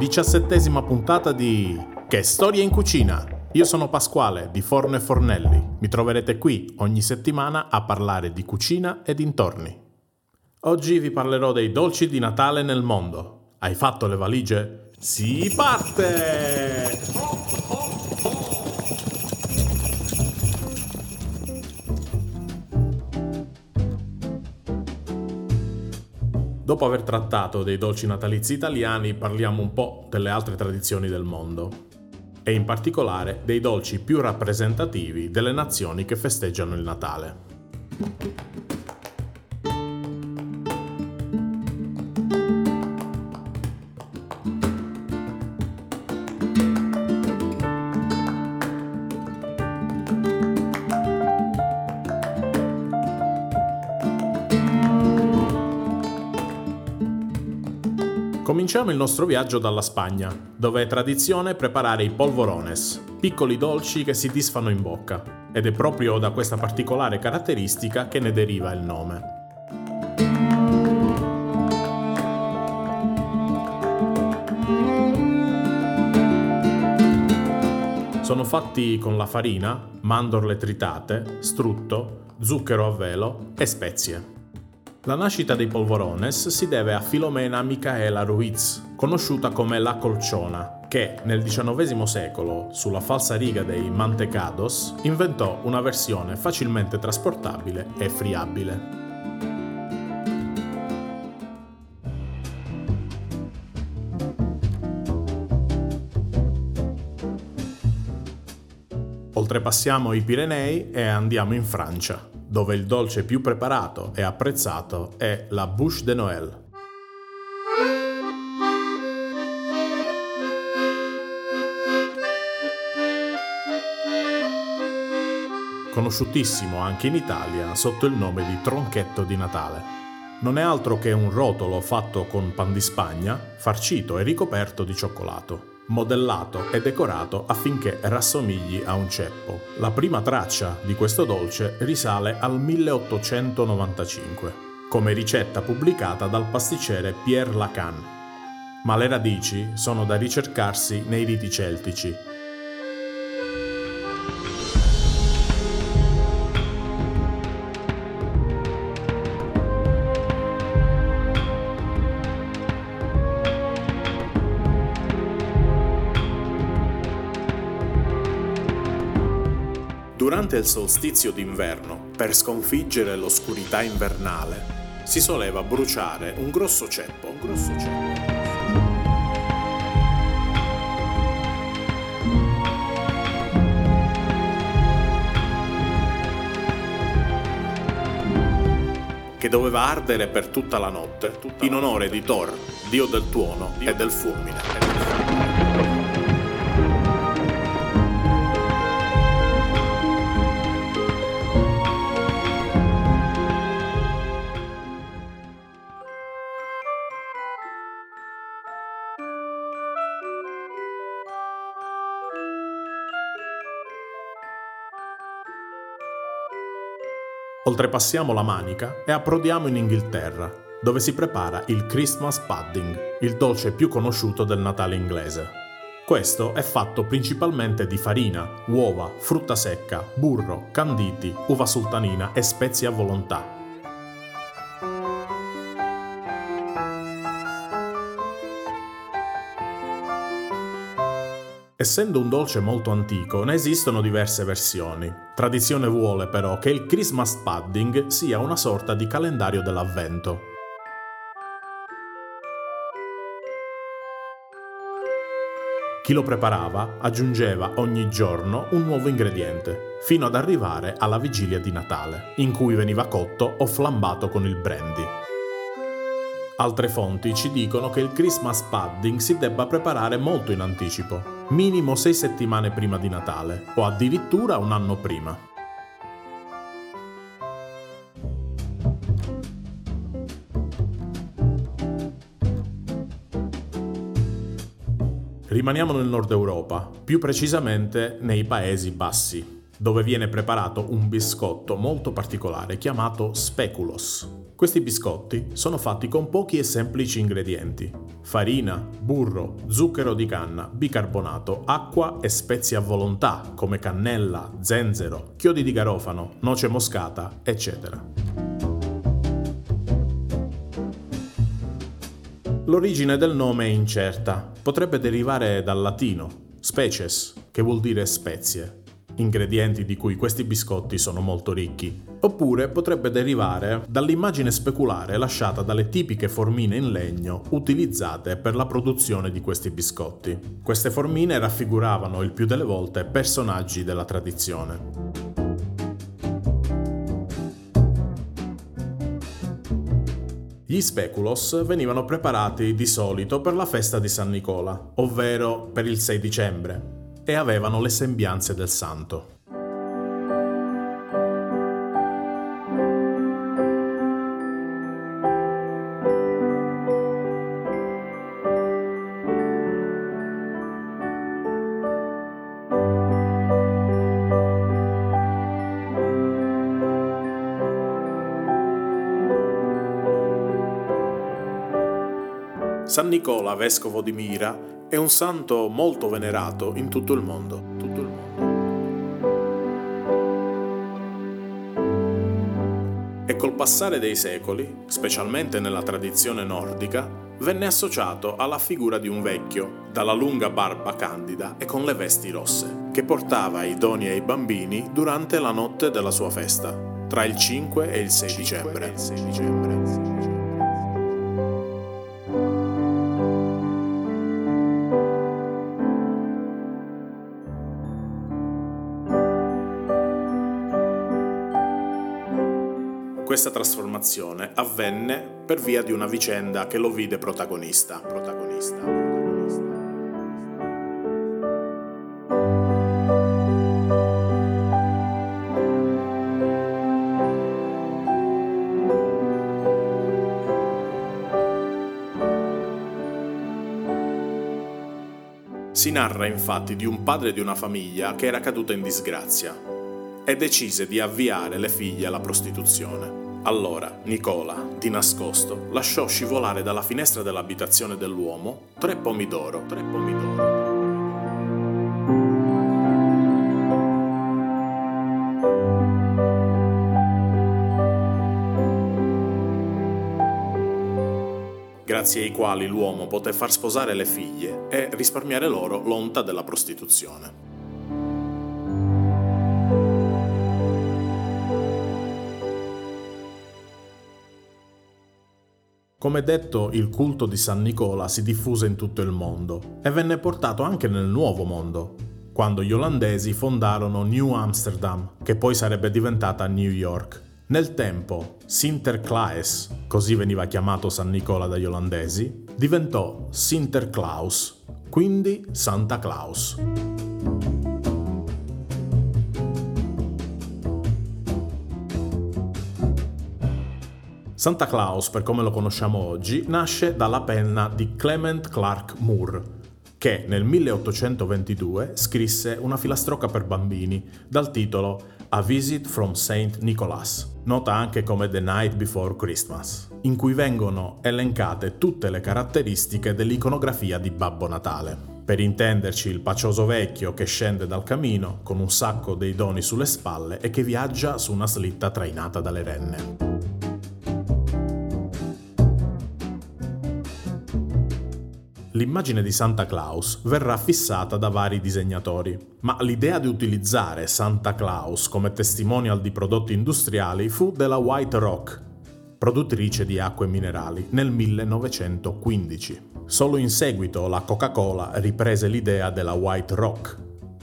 diciassettesima puntata di Che storia in cucina! Io sono Pasquale di Forno e Fornelli. Mi troverete qui ogni settimana a parlare di cucina e dintorni. Oggi vi parlerò dei dolci di Natale nel mondo. Hai fatto le valigie? Si parte! Dopo aver trattato dei dolci natalizi italiani, parliamo un po' delle altre tradizioni del mondo e in particolare dei dolci più rappresentativi delle nazioni che festeggiano il Natale. Cominciamo il nostro viaggio dalla Spagna, dove è tradizione preparare i polvorones, piccoli dolci che si disfano in bocca, ed è proprio da questa particolare caratteristica che ne deriva il nome. Sono fatti con la farina, mandorle tritate, strutto, zucchero a velo e spezie. La nascita dei polvorones si deve a Filomena Micaela Ruiz, conosciuta come la Colciona, che nel XIX secolo, sulla falsa riga dei mantecados, inventò una versione facilmente trasportabile e friabile. Oltrepassiamo i Pirenei e andiamo in Francia dove il dolce più preparato e apprezzato è la bouche de Noël. Conosciutissimo anche in Italia sotto il nome di tronchetto di Natale. Non è altro che un rotolo fatto con pan di Spagna, farcito e ricoperto di cioccolato modellato e decorato affinché rassomigli a un ceppo. La prima traccia di questo dolce risale al 1895, come ricetta pubblicata dal pasticcere Pierre Lacan. Ma le radici sono da ricercarsi nei riti celtici, Durante il solstizio d'inverno, per sconfiggere l'oscurità invernale, si soleva bruciare un grosso ceppo, un grosso ceppo. che doveva ardere per tutta la notte in onore di Thor, dio del tuono e del fulmine. Oltrepassiamo la Manica e approdiamo in Inghilterra, dove si prepara il Christmas pudding, il dolce più conosciuto del Natale inglese. Questo è fatto principalmente di farina, uova, frutta secca, burro, canditi, uva sultanina e spezie a volontà, Essendo un dolce molto antico, ne esistono diverse versioni. Tradizione vuole però che il Christmas pudding sia una sorta di calendario dell'avvento. Chi lo preparava aggiungeva ogni giorno un nuovo ingrediente, fino ad arrivare alla vigilia di Natale, in cui veniva cotto o flambato con il brandy. Altre fonti ci dicono che il Christmas pudding si debba preparare molto in anticipo, minimo sei settimane prima di Natale o addirittura un anno prima. Rimaniamo nel nord Europa, più precisamente nei Paesi Bassi, dove viene preparato un biscotto molto particolare chiamato speculos. Questi biscotti sono fatti con pochi e semplici ingredienti. Farina, burro, zucchero di canna, bicarbonato, acqua e spezie a volontà come cannella, zenzero, chiodi di garofano, noce moscata, eccetera. L'origine del nome è incerta, potrebbe derivare dal latino species, che vuol dire spezie, ingredienti di cui questi biscotti sono molto ricchi, oppure potrebbe derivare dall'immagine speculare lasciata dalle tipiche formine in legno utilizzate per la produzione di questi biscotti. Queste formine raffiguravano il più delle volte personaggi della tradizione. Gli speculos venivano preparati di solito per la festa di San Nicola, ovvero per il 6 dicembre, e avevano le sembianze del santo. San Nicola, vescovo di Mira, è un santo molto venerato in tutto il mondo. Tutto il mondo. E col passare dei secoli, specialmente nella tradizione nordica, venne associato alla figura di un vecchio, dalla lunga barba candida e con le vesti rosse, che portava i doni ai bambini durante la notte della sua festa, tra il 5 e il 6 dicembre. Questa trasformazione avvenne per via di una vicenda che lo vide protagonista. protagonista. Si narra infatti di un padre di una famiglia che era caduta in disgrazia e decise di avviare le figlie alla prostituzione. Allora Nicola, di nascosto, lasciò scivolare dalla finestra dell'abitazione dell'uomo tre pomidoro, tre pomidoro. grazie ai quali l'uomo poté far sposare le figlie e risparmiare loro l'onta della prostituzione. Come detto, il culto di San Nicola si diffuse in tutto il mondo e venne portato anche nel Nuovo Mondo, quando gli olandesi fondarono New Amsterdam, che poi sarebbe diventata New York. Nel tempo, Sinterklaas, così veniva chiamato San Nicola dagli olandesi, diventò Sinterklaas, quindi Santa Claus. Santa Claus, per come lo conosciamo oggi, nasce dalla penna di Clement Clark Moore, che nel 1822 scrisse una filastrocca per bambini dal titolo A Visit from St. Nicholas, nota anche come The Night Before Christmas, in cui vengono elencate tutte le caratteristiche dell'iconografia di Babbo Natale. Per intenderci il pacioso vecchio che scende dal camino con un sacco dei doni sulle spalle e che viaggia su una slitta trainata dalle renne. L'immagine di Santa Claus verrà fissata da vari disegnatori, ma l'idea di utilizzare Santa Claus come testimonial di prodotti industriali fu della White Rock, produttrice di acque minerali, nel 1915. Solo in seguito la Coca-Cola riprese l'idea della White Rock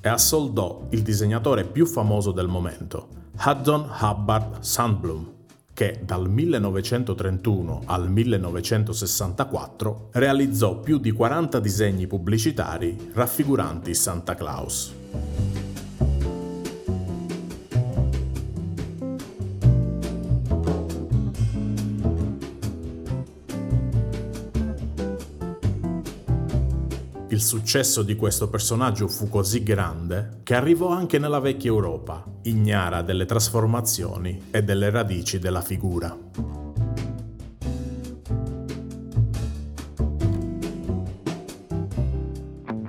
e assoldò il disegnatore più famoso del momento, Haddon Hubbard Sandblom, che dal 1931 al 1964 realizzò più di 40 disegni pubblicitari raffiguranti Santa Claus. Il successo di questo personaggio fu così grande che arrivò anche nella vecchia Europa, ignara delle trasformazioni e delle radici della figura.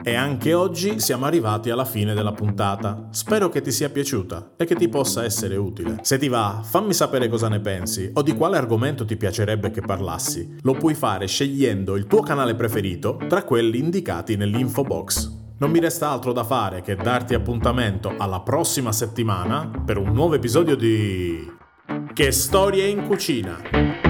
E anche oggi siamo arrivati alla fine della puntata. Spero che ti sia piaciuta e che ti possa essere utile. Se ti va, fammi sapere cosa ne pensi o di quale argomento ti piacerebbe che parlassi. Lo puoi fare scegliendo il tuo canale preferito tra quelli indicati nell'info box. Non mi resta altro da fare che darti appuntamento alla prossima settimana per un nuovo episodio di... Che storie in cucina!